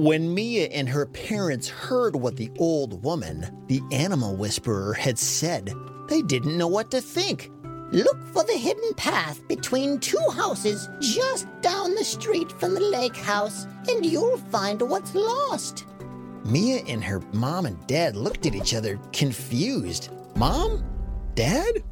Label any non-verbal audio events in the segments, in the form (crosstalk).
When Mia and her parents heard what the old woman, the animal whisperer, had said, they didn't know what to think. Look for the hidden path between two houses just down the street from the lake house, and you'll find what's lost. Mia and her mom and dad looked at each other, confused. Mom? Dad?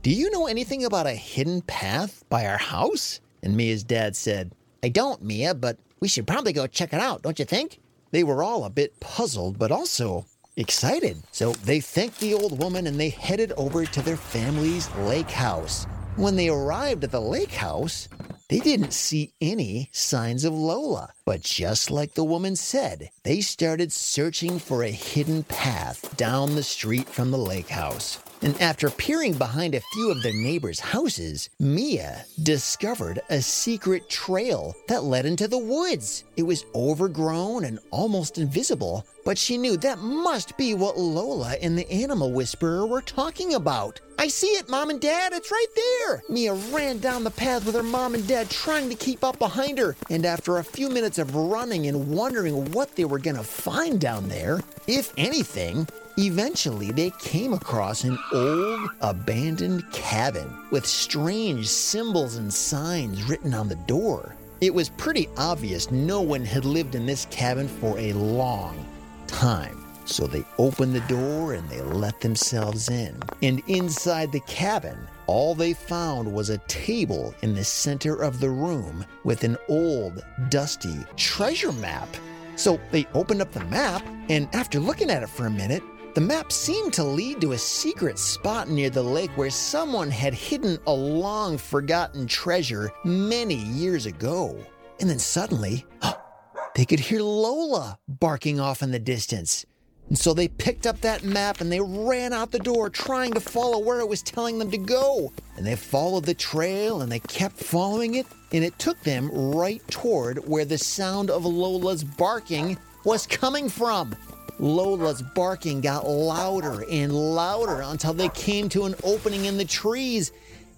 Do you know anything about a hidden path by our house? And Mia's dad said, I don't, Mia, but we should probably go check it out, don't you think? They were all a bit puzzled, but also excited. So they thanked the old woman and they headed over to their family's lake house. When they arrived at the lake house, they didn't see any signs of Lola. But just like the woman said, they started searching for a hidden path down the street from the lake house. And after peering behind a few of their neighbors' houses, Mia discovered a secret trail that led into the woods. It was overgrown and almost invisible, but she knew that must be what Lola and the animal whisperer were talking about. I see it, Mom and Dad, it's right there! Mia ran down the path with her mom and dad trying to keep up behind her, and after a few minutes of running and wondering what they were gonna find down there, if anything, Eventually, they came across an old, abandoned cabin with strange symbols and signs written on the door. It was pretty obvious no one had lived in this cabin for a long time. So they opened the door and they let themselves in. And inside the cabin, all they found was a table in the center of the room with an old, dusty treasure map. So they opened up the map, and after looking at it for a minute, the map seemed to lead to a secret spot near the lake where someone had hidden a long forgotten treasure many years ago. And then suddenly, (gasps) they could hear Lola barking off in the distance. And so they picked up that map and they ran out the door trying to follow where it was telling them to go. And they followed the trail and they kept following it, and it took them right toward where the sound of Lola's barking was coming from. Lola's barking got louder and louder until they came to an opening in the trees.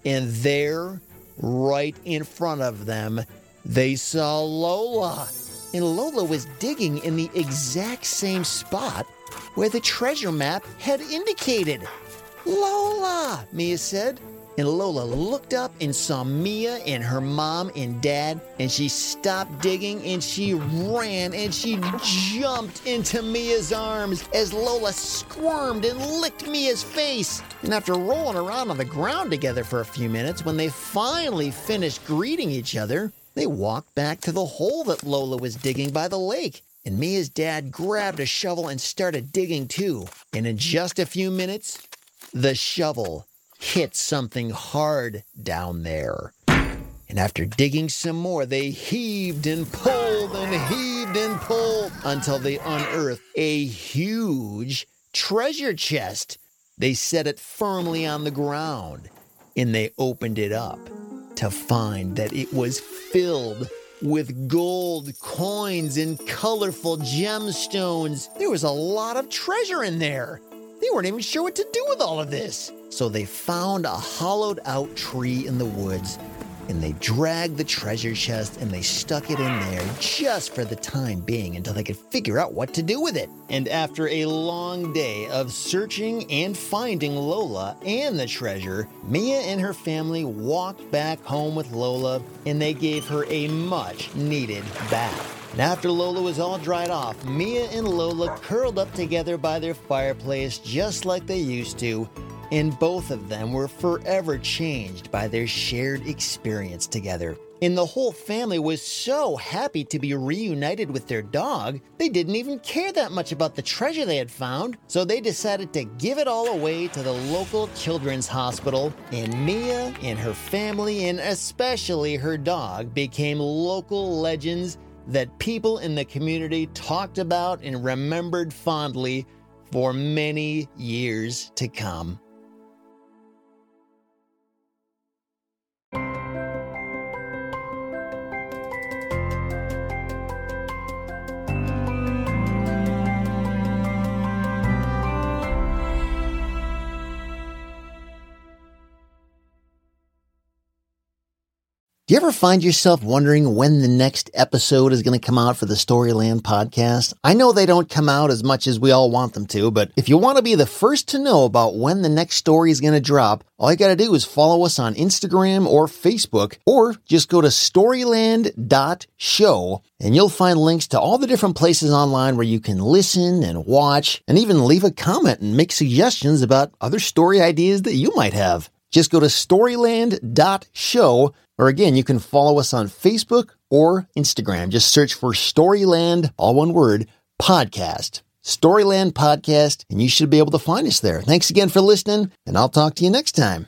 And there, right in front of them, they saw Lola. And Lola was digging in the exact same spot where the treasure map had indicated. Lola, Mia said. And Lola looked up and saw Mia and her mom and dad, and she stopped digging and she ran and she jumped into Mia's arms as Lola squirmed and licked Mia's face. And after rolling around on the ground together for a few minutes, when they finally finished greeting each other, they walked back to the hole that Lola was digging by the lake. And Mia's dad grabbed a shovel and started digging too. And in just a few minutes, the shovel hit something hard down there. And after digging some more, they heaved and pulled and heaved and pulled until they unearthed a huge treasure chest. They set it firmly on the ground and they opened it up to find that it was filled with gold coins and colorful gemstones. There was a lot of treasure in there. They weren't even sure what to do with all of this. So they found a hollowed out tree in the woods and they dragged the treasure chest and they stuck it in there just for the time being until they could figure out what to do with it. And after a long day of searching and finding Lola and the treasure, Mia and her family walked back home with Lola and they gave her a much needed bath. And after Lola was all dried off, Mia and Lola curled up together by their fireplace just like they used to, and both of them were forever changed by their shared experience together. And the whole family was so happy to be reunited with their dog, they didn't even care that much about the treasure they had found, so they decided to give it all away to the local children's hospital. And Mia and her family, and especially her dog, became local legends that people in the community talked about and remembered fondly for many years to come. You ever find yourself wondering when the next episode is going to come out for the Storyland podcast? I know they don't come out as much as we all want them to, but if you want to be the first to know about when the next story is going to drop, all you got to do is follow us on Instagram or Facebook, or just go to storyland.show and you'll find links to all the different places online where you can listen and watch and even leave a comment and make suggestions about other story ideas that you might have. Just go to storyland.show or again, you can follow us on Facebook or Instagram. Just search for Storyland, all one word, podcast. Storyland Podcast, and you should be able to find us there. Thanks again for listening, and I'll talk to you next time.